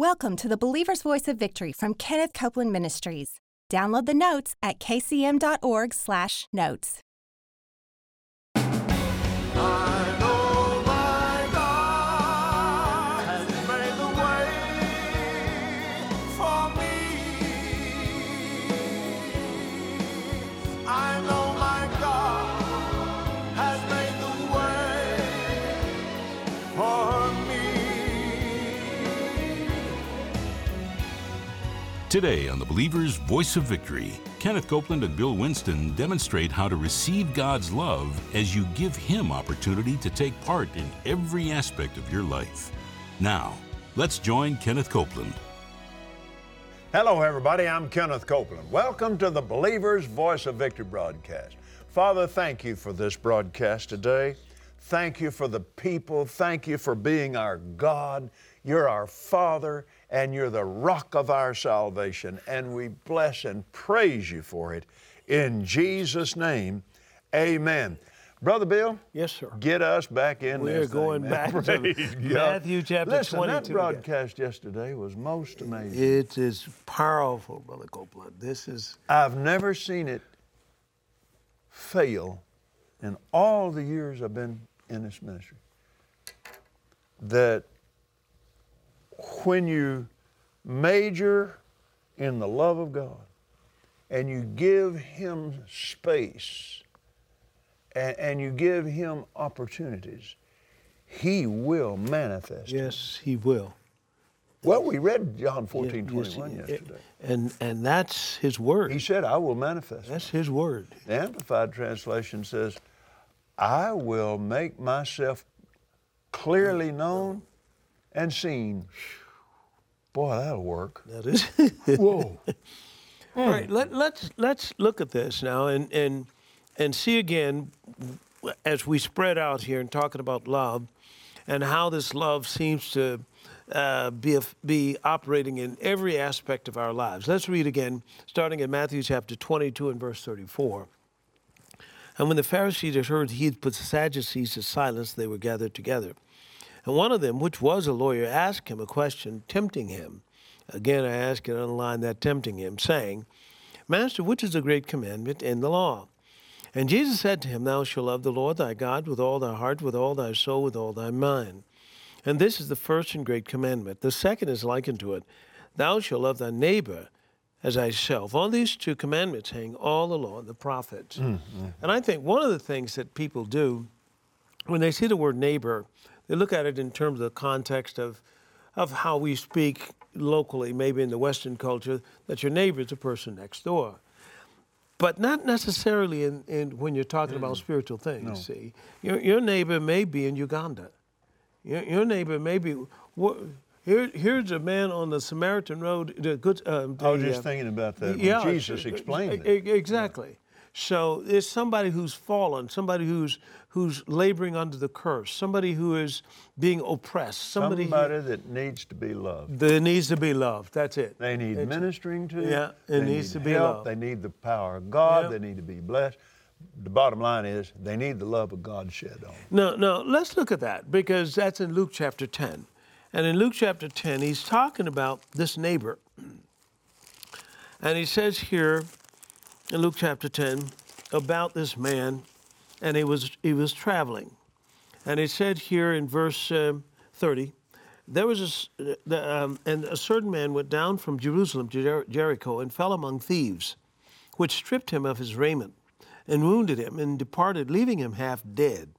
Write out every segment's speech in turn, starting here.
Welcome to the Believer's Voice of Victory from Kenneth Copeland Ministries. Download the notes at kcm.org/notes. Today on the Believer's Voice of Victory, Kenneth Copeland and Bill Winston demonstrate how to receive God's love as you give Him opportunity to take part in every aspect of your life. Now, let's join Kenneth Copeland. Hello, everybody. I'm Kenneth Copeland. Welcome to the Believer's Voice of Victory broadcast. Father, thank you for this broadcast today. Thank you for the people. Thank you for being our God. You're our Father, and you're the rock of our salvation. And we bless and praise you for it. In Jesus' name, amen. Brother Bill? Yes, sir. Get us back in there We're thing, going man. back to God. Matthew chapter Listen, 22 that again. broadcast yesterday was most amazing. It is powerful, Brother Copeland. This is, I've never seen it fail in all the years I've been in this ministry. That when you major in the love of God and you give Him space and, and you give Him opportunities, He will manifest. yes, he will. Well, we read John 14, Yeah, 21 he- yesterday. And, and that's his word. He said, I will manifest. that's his word. The Amplified Translation says, I will make myself clearly known and seen. Boy, that'll work. That is. Whoa. All right, let, let's, let's look at this now and, and, and see again as we spread out here and talking about love and how this love seems to uh, be, be operating in every aspect of our lives. Let's read again, starting in Matthew chapter 22 and verse 34. And when the Pharisees had heard he had put the Sadducees to silence, they were gathered together. And one of them, which was a lawyer, asked him a question, tempting him. Again, I ask and underline that tempting him, saying, Master, which is the great commandment in the law? And Jesus said to him, Thou shalt love the Lord thy God with all thy heart, with all thy soul, with all thy mind. And this is the first and great commandment. The second is like unto it, Thou shalt love thy neighbor as thyself. On these two commandments hang all the law and the prophets. Mm, mm. And I think one of the things that people do when they see the word neighbor, they look at it in terms of the context of, of how we speak locally, maybe in the Western culture, that your neighbor is the person next door. But not necessarily in, in when you're talking about spiritual things. See, your, your neighbor may be in Uganda. Your, your neighbor may be. Here, here's a man on the Samaritan road. The good. Um, I was just uh, thinking about that yeah, Jesus explained it. Exactly. So it's somebody who's fallen, somebody who's who's laboring under the curse, somebody who is being oppressed, somebody, who- Somebody that needs to be loved. that needs to be loved. That's it. They need That's it. ministering to. Yeah, it they needs need to be help, loved. They need the power of God. They need to be blessed. The bottom line is they need the love of God shed on. them. No, no, let's look at that because that's in Luke chapter 10. And in Luke chapter 10, he's talking about this neighbor. And he says here in Luke chapter 10 about this man, and he was, he was traveling. And it said here in verse um, 30, there was a, the, um, and a certain man went down from Jerusalem to Jer- Jericho and fell among thieves, which stripped him of his raiment and wounded him and departed, leaving him half dead.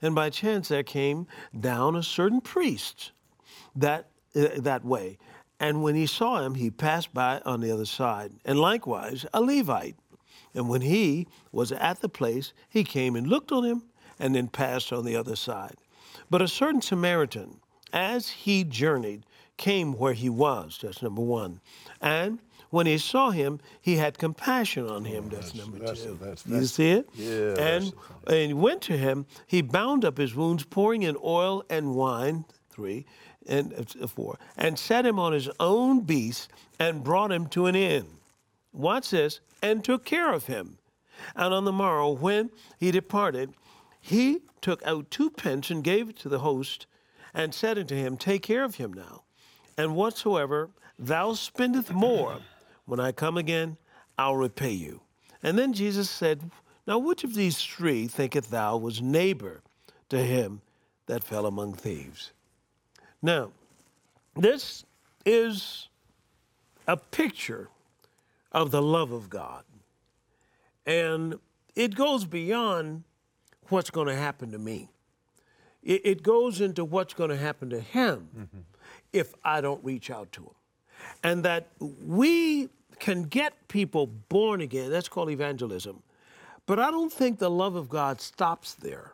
And by chance there came down a certain priest that, uh, that way. And when he saw him, he passed by on the other side. And likewise a Levite. And when he was at the place, he came and looked on him and then passed on the other side. But a certain Samaritan, as he journeyed, came where he was. That's number one. And when he saw him, he had compassion on him. Oh, that's, number that's- two. that's- you that's- see it? yeah, that's And, and went to him. He bound up his wounds, pouring in oil and wine. Three and four, and set him on his own beast and brought him to an inn. Watch this, and took care of him. And on the morrow, when he departed, he took out two pence and gave it to the host, and said unto him, Take care of him now, and whatsoever thou spendest more, when I come again, I'll repay you. And then Jesus said, Now which of these three thinketh thou was neighbor to him that fell among thieves? Now, this is a picture of the love of God. And it goes beyond what's going to happen to me. It, it goes into what's going to happen to him mm-hmm. if I don't reach out to him. And that we can get people born again. That's called evangelism. But I don't think the love of God stops there.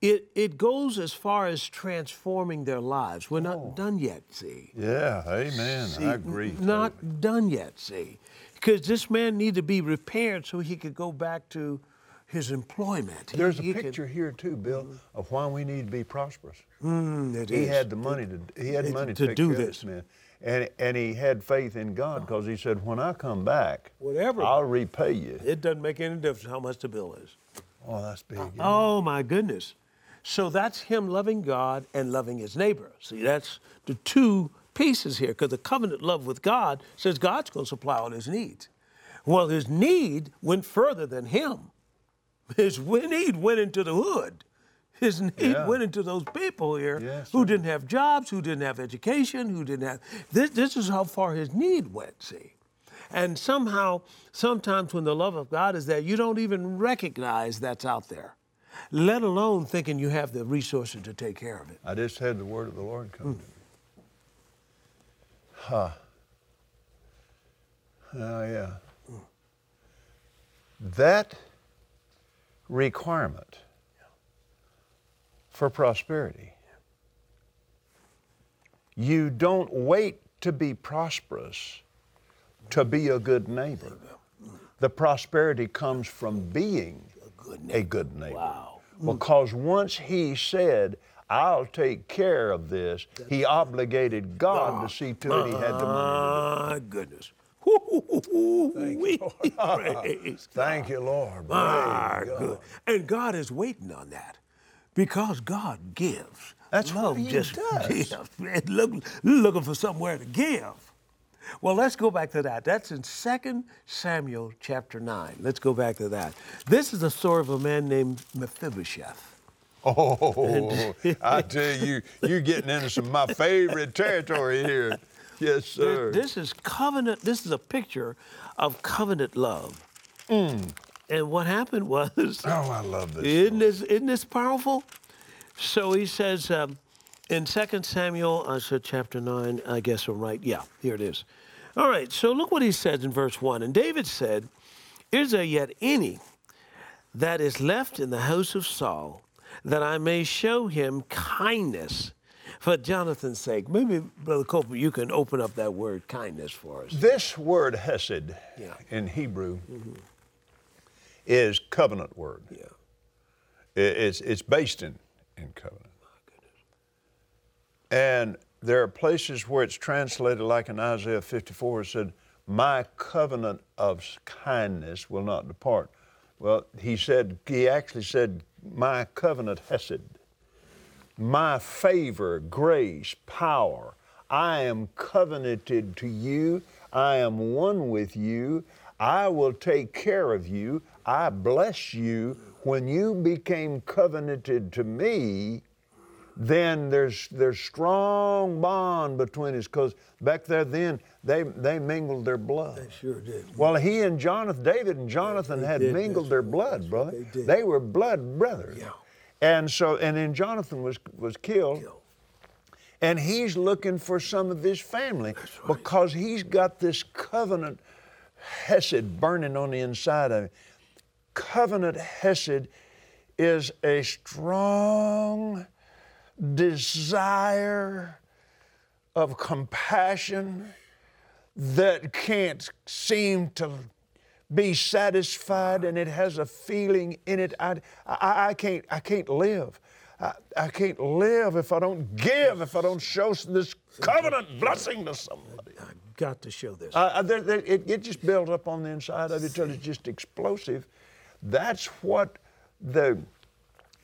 It, it goes as far as transforming their lives. We're not done yet, see. Yeah, amen. See, I agree. Not totally. done yet, see. Because this man needed to be repaired so he could go back to his employment. He- There's a he could- picture here too, Bill, of why we need to be prosperous. Mm, it He is. had the money to he had to- money to to, do this. man, and and he had faith in God because he said, "When I come back, Whatever. I'll repay you." It doesn't make any difference how much the bill is. Oh, that's big. isn't? Oh my goodness. So that's him loving God and loving his neighbor. See, that's the two pieces here because the covenant love with God says God's going to supply all his needs. Well, his need went further than him. His need went into the hood. His need Yeah. went into those people here who didn't have jobs, who didn't have education, who didn't have. This, this is how far his need went, see. And somehow, sometimes when the love of God is there, you don't even recognize that's out there, let alone thinking you have the resources to take care of it. I just had the word of the Lord come to hmm. me. Huh. Oh yeah. Hmm. That requirement for prosperity. You don't wait to be prosperous to be a good neighbor. Hmm. The prosperity comes from being a good neighbor. Wow. Mm. Because once he said, I'll take care of this, he obligated God to see to it he had the money. My goodness. Thank Praise Thank you, Lord. My good. God. And God is waiting on that because God gives. That's what Love he just does. gives. Look, looking for somewhere to give. Well, let's go back to that. That's in 2 Samuel chapter 9. Let's go back to that. This is the story of a man named Mephibosheth. Oh, I tell you, you're getting into some of my favorite territory here. Yes, sir. This is covenant, this is a picture of covenant love. And what happened was, oh, I love this. isn't this, isn't this powerful? So he says um, in 2 Samuel, I said chapter 9, I guess I'm right. Yeah, here it is. All right, so look what he says in verse 1. And David said, Is there yet any that is left in the house of Saul that I may show him kindness for Jonathan's sake? Maybe, Brother Copeland, you can open up that word kindness for us. This word hesed Yeah. in Hebrew mm-hmm. is covenant word. Yeah. It's, it's based in, in covenant. And there are places where it's translated like in Isaiah 54, it said, My covenant of kindness will not depart. Well, he said, he actually said, My covenant hesed, my favor, grace, power. I am covenanted to you. I am one with you. I will take care of you. I bless you. When you became covenanted to me, then there's there's strong bond between us because back there then they they mingled their blood. They sure did. Well, he and Jonathan, David and Jonathan had did, mingled that's their right, blood, brother. they did. They were blood brothers. Yeah. And so, and then Jonathan was was killed, killed. and he's looking for some of his family because he's got this covenant hesed burning on the inside of him. Covenant hesed is a strong desire of compassion that can't seem to be satisfied and it has a feeling in it I, I, I can't I can't live I, I can't live if I don't give if I don't show this covenant blessing to somebody I got to show this. uh, there, there, it, it just builds up on the inside of it till it's just explosive. That's what the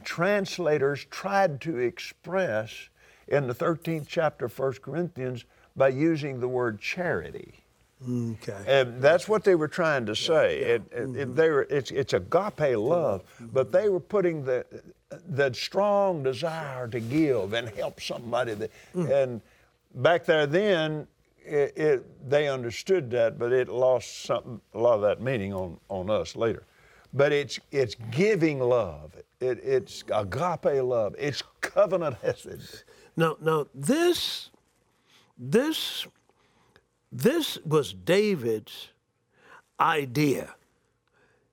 translators tried to express in the 13th chapter of 1 Corinthians by using the word charity. Okay. And that's what they were trying to say. It, it, it- they were, it's, it's agape love, mm-hmm. but they were putting the, the strong desire to give and help somebody. That, mm. And back there then, it, it, they understood that, but it lost something, a lot of that meaning on, on us later. But it's, it's giving love. It, it's agape love. It's covenant hesed. Now, now this, this, this was David's idea.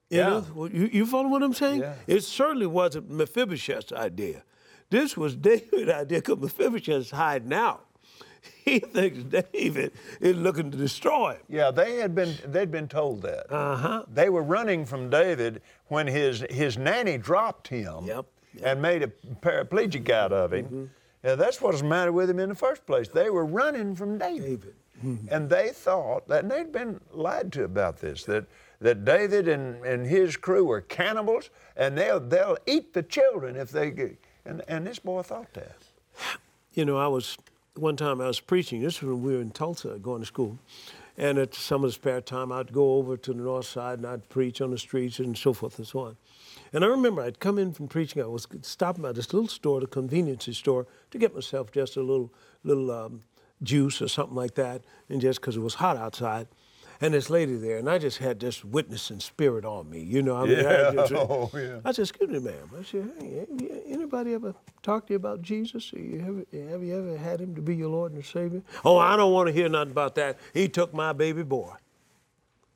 You Yeah. know, you, you follow what I'm saying? Yeah. It certainly wasn't Mephibosheth's idea. This was David's idea because Mephibosheth's hiding out. He thinks David is looking to destroy him. Yeah, they had been they'd been told that. Uh-huh. They were running from David when his his nanny dropped him Yep, and made a paraplegic out of him. Mm-hmm. Yeah, that's what was the matter with him in the first place. They were running from David. David. Mm-hmm. And they thought that and they'd been lied to about this, that that David and, and his crew were cannibals and they'll they'll eat the children if they get and, and this boy thought that. You know, I was one time I was preaching. This was when we were in Tulsa going to school, and at some of the spare time, I'd go over to the north side and I'd preach on the streets and so forth and so on. And I remember I'd come in from preaching. I was stopping at this little store, the convenience store, to get myself just a little little um, juice or something like that, and just because it was hot outside. And this lady there, and I just had this witnessing spirit on me, you know. I mean, I just, uh, oh, yeah. I said, "Excuse me, ma'am." I said, "Hey, anybody ever talked to you about Jesus? Or you ever, have you ever had him to be your Lord and Savior?" Oh, I don't want to hear nothing about that. He took my baby boy.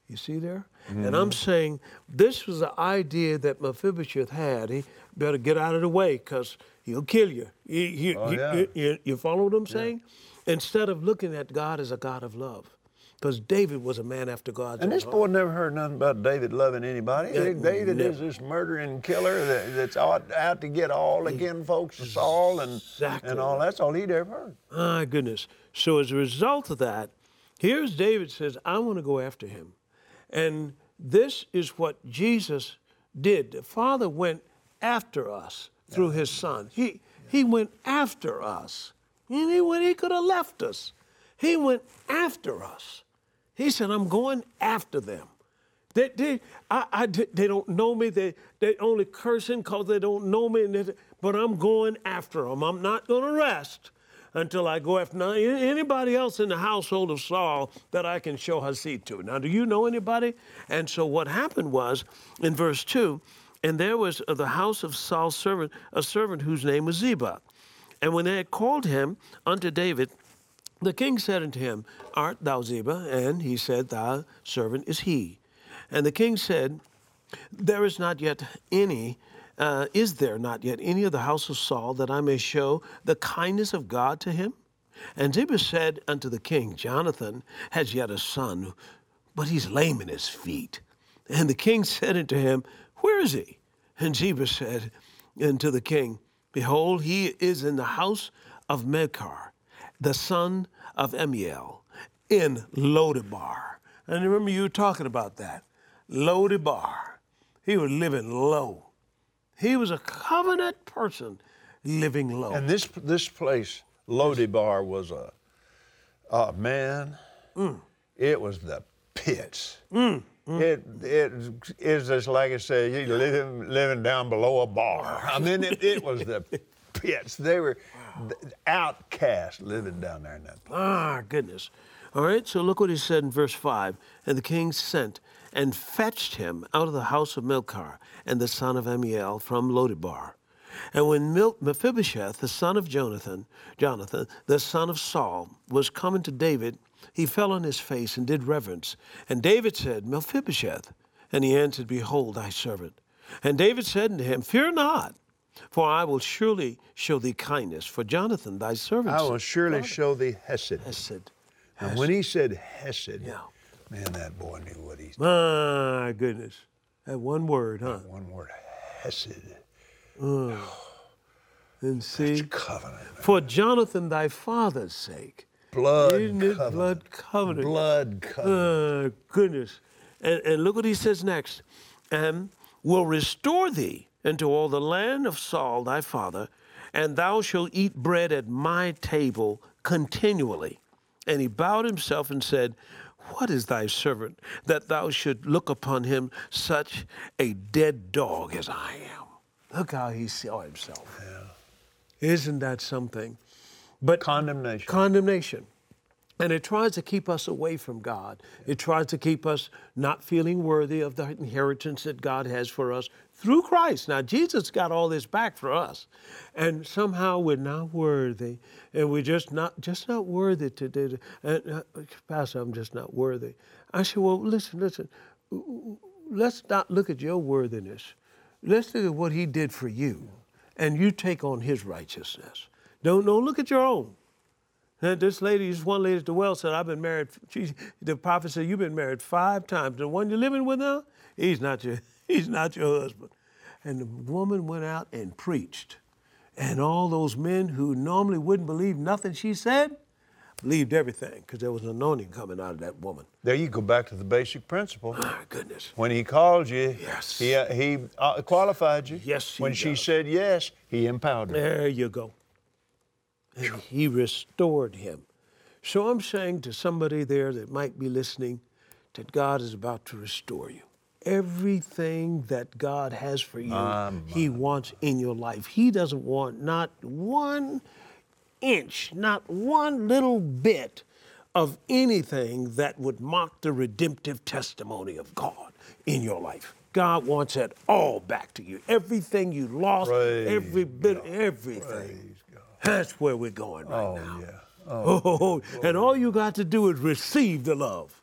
You see there? And I'm mm-hmm. saying this was the idea that Mephibosheth had. He better get out of the way because he'll kill you. Oh, you, you, Oh, yeah. you- you follow what I'm saying? Instead of looking at God as a God of love. Because David was a man after God's And this heart. boy never heard nothing about David loving anybody. Yeah, David is this murdering killer that, that's out, out to get all again folks, Saul and Exactly. and all. That's all he'd ever heard. My goodness. So as a result of that, here's David says, I want to go after him. And this is what Jesus did. The Father went after us through his son. He he went after us. And he, when he could have left us, he went after us. He said, I'm going after them. They, they, I, I, they don't know me. They, they only cursing because they don't know me. They- but I'm going after them. I'm not going to rest until I go after now, anybody else in the household of Saul that I can show hesed to. Now, do you know anybody? And so what happened was in verse 2 and there was of the house of Saul's servant a servant whose name was Ziba. And when they had called him unto David, the king said unto him, Art thou Ziba? And he said, Thy servant is he. And the king said, There is not yet any, uh, is there not yet any of the house of Saul that I may show the kindness of God to him? And Ziba said unto the king, Jonathan has yet a son, but he's lame in his feet. And the king said unto him, Where is he? And Ziba said unto the king, Behold, he is in the house of Machir, the son of Ammiel, in Lodebar. And remember, you were talking about that. Lodebar. He was living low. He was a covenant person living low. And this this place, Lodebar, was a, oh man, Mm. it was the pits. It it is just like I said, you living living down below a bar. I mean, it, it was the pits. They were outcasts living down there in that place. Ah, goodness. All right, so look what he said in verse 5. And the king sent and fetched him out of the house of Milcah and the son of Amiel from Lodebar. And when Mil- Mephibosheth, the son of Jonathan, Jonathan, the son of Saul, was coming to David, he fell on his face and did reverence. And David said, Mephibosheth. And he answered, Behold, thy servant. And David said unto him, Fear not, for I will surely show thee kindness for Jonathan, thy servant. I will surely show thee Hesed. Hesed. And when he said Hesed, Yeah. man, that boy knew what he My goodness. That one word, huh? One word, Hesed. And see, Covenant. for Jonathan thy father's sake. Blood Isn't it covenant. blood covenant? Blood covenant. Uh, goodness. And, and look what he says next. And will restore thee into all the land of Saul thy father, and thou shalt eat bread at my table continually. And he bowed himself and said, What is thy servant that thou should look upon him such a dead dog as I am? Look how he saw himself. Yeah. Isn't that something? But Condemnation. condemnation. And it tries to keep us away from God. It tries to keep us not feeling worthy of the inheritance that God has for us through Christ. Now, Jesus got all this back for us. And somehow we're not worthy. And we're just not just not worthy to do it. And, uh, Pastor, I'm just not worthy. I said, well, listen, listen. Let's not look at your worthiness. Let's look at what he did for you. And you take on his righteousness. Don't, don't look at your own. And this lady, this one lady at the well said, I've been married. She, the prophet said, You've been married five times. The one you're living with now, he's not your, he's not your husband. And the woman went out and preached. And all those men who normally wouldn't believe nothing she said, believed everything because there was an anointing coming out of that woman. There you go back to the basic principle. My goodness. When he called you, Yes. he, uh, he uh, qualified you. Yes, he When she said yes, he empowered her. There you go. And he restored him. So I'm saying to somebody there that might be listening that God is about to restore you. Everything that God has for you, He wants in your life. He doesn't want not one inch, not one little bit of anything that would mock the redemptive testimony of God in your life. God wants it all back to you. Everything you lost, Praise every bit, God. everything. That's where we're going right Oh, now. yeah. Oh, and all you got to do is receive the love.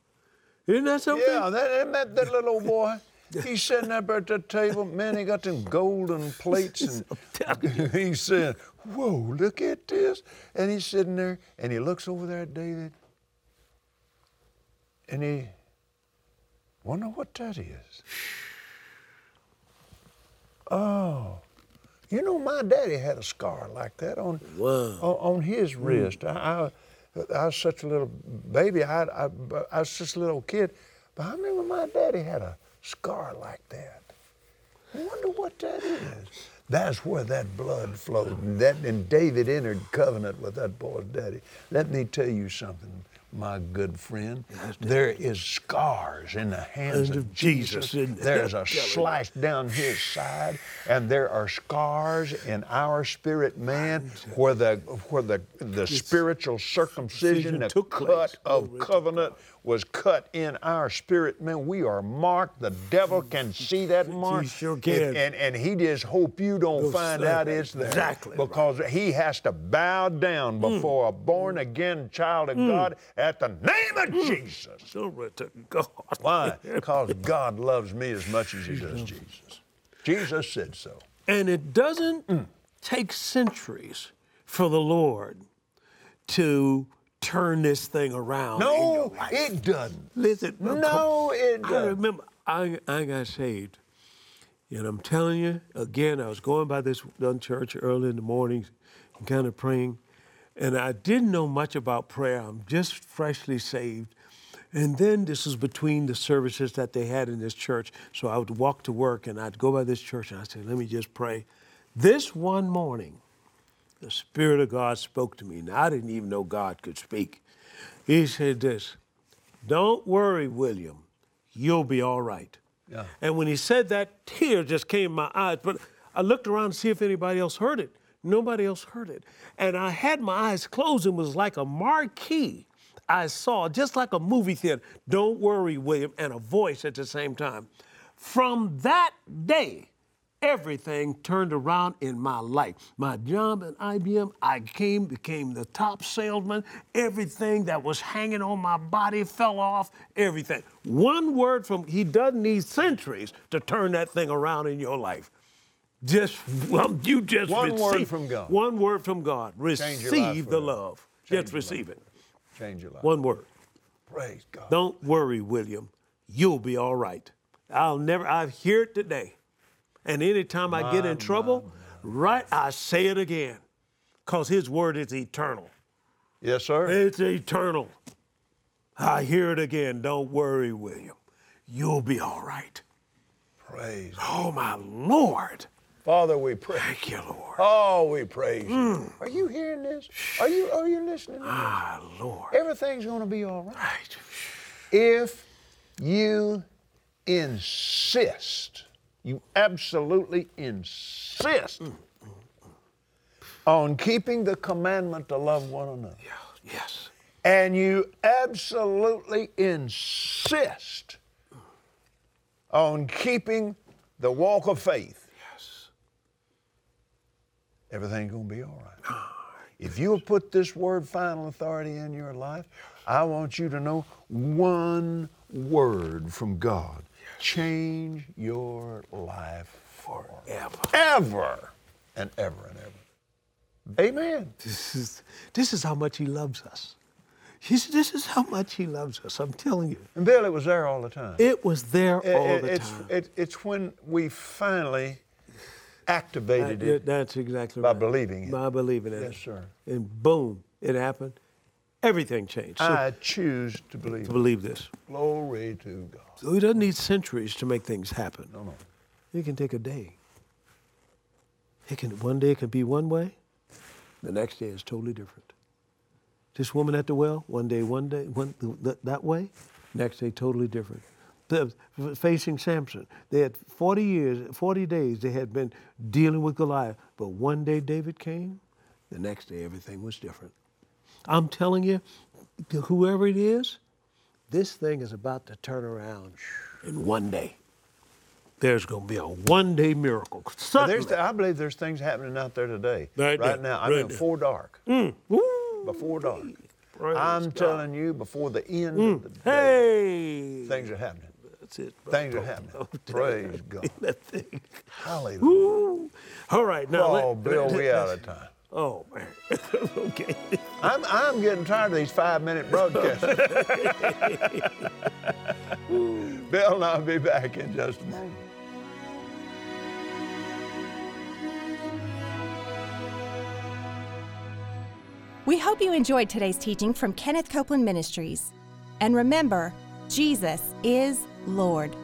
Isn't that something? Yeah, that, isn't that, that little old boy. He's sitting up at the table. Man, he got them golden plates, and he's saying, "Whoa, look at this!" And he's sitting there, and he looks over there at David, and he wonder what that is. Oh, you know, my daddy had a scar like that on on, on his hmm. wrist. I, I, I was such a little baby. I, I, I was just a little kid, but I remember my daddy had a scar like that. I wonder what that is. That's where that blood flowed. And, that, and David entered covenant with that boy's daddy. Let me tell you something, my good friend. There is scars in the hands of of Jesus, Jesus. There's a slice down his side, and there are scars in our spirit man where the where the the spiritual circumcision, the took cut place. of covenant was cut in our spirit man. We are marked. The devil can see that mark. sure And- can. And, and he just hope you don't Don't find out it's there. Exactly Because he has to bow down before a born again child of God at the name of Jesus. Glory to God. Why? Because God loves me as much as He does Jesus. Jesus said so. And it doesn't Mm. take centuries for the Lord to turn this thing around. No, it doesn't. Listen, No, it doesn't. I remember I, I got saved. And I'm telling you, again, I was going by this church early in the mornings and kind of praying. And I didn't know much about prayer. I'm just freshly saved. And then this was between the services that they had in this church. So I would walk to work and I'd go by this church and I'd say, let me just pray. This one morning, the Spirit of God spoke to me. Now, I didn't even know God could speak. He said this Don't worry, William, you'll be all right. Yeah. And when he said that, tears just came in my eyes. But I looked around to see if anybody else heard it. Nobody else heard it. And I had my eyes closed and was like a marquee. I saw, just like a movie theater, don't worry, William, and a voice at the same time. From that day, everything turned around in my life. My job at IBM, I came, became the top salesman. Everything that was hanging on my body fell off, everything. One word from, he doesn't need centuries to turn that thing around in your life. Just, well, you just One word from God. One word from God. Change your life Receive the love. Change Just receive life. it. Change your life. One word. Praise God. Don't worry, William. You'll be all right. I'll never, I hear it today. And anytime I get in trouble, right, I say it again. Because his word is eternal. Yes, sir. It's eternal. I hear it again. Don't worry, William. You'll be all right. Praise. Oh, my Lord. Father, we pray. Thank you, Lord. Oh, we praise you. Mm. Are you hearing this? Are you are you listening? Ah, Lord. Everything's going to be all right. Right. If you insist, you absolutely insist mm, mm, on keeping the commandment to love one another, Yeah, yes. and you absolutely insist on keeping the walk of faith. Everything's going to be all right. If you'll put this word final authority in your life, I want you to know one word from God change your life Forever. ever and ever and ever. Amen. This is, this is how much he loves us. He's, this is how much he loves us. I'm telling you. And Bill, it was there all the time. It was there It- all it- the it's, time. It, it's when we finally Activated it. that's exactly by right. believing it. By believing it. Yes, sir. And boom, it happened. Everything changed. So I choose to believe. to believe this. Glory to God. So he doesn't need centuries to make things happen. No, no. It can take a day. It can one day it can be one way, the next day is totally different. This woman at the well, one day, one day, one th- that way, next day totally different. Facing Samson, they had 40 years, 40 days they had been dealing with Goliath, but one day David came, the next day everything was different. I'm telling you, whoever it is, this thing is about to turn around in one day. There's going to be a one day miracle. I believe there's things happening out there today. Right there, now. I right mean, before dark. Mm, woo. Before dark. Praise I'm God. telling you, before the end of mm. the day, Hey. things are happening. That's it. bro. Things are happening. Oh, don't Praise God. That thing. Hallelujah. Woo. All right, now. Oh, let- Bill, let- we out of time. Oh, man. okay. I'm, I'm getting tired of these five minute broadcasts. Bill and I'll be back in just a moment. We hope you enjoyed today's teaching from Kenneth Copeland Ministries. And remember, Jesus is Lord.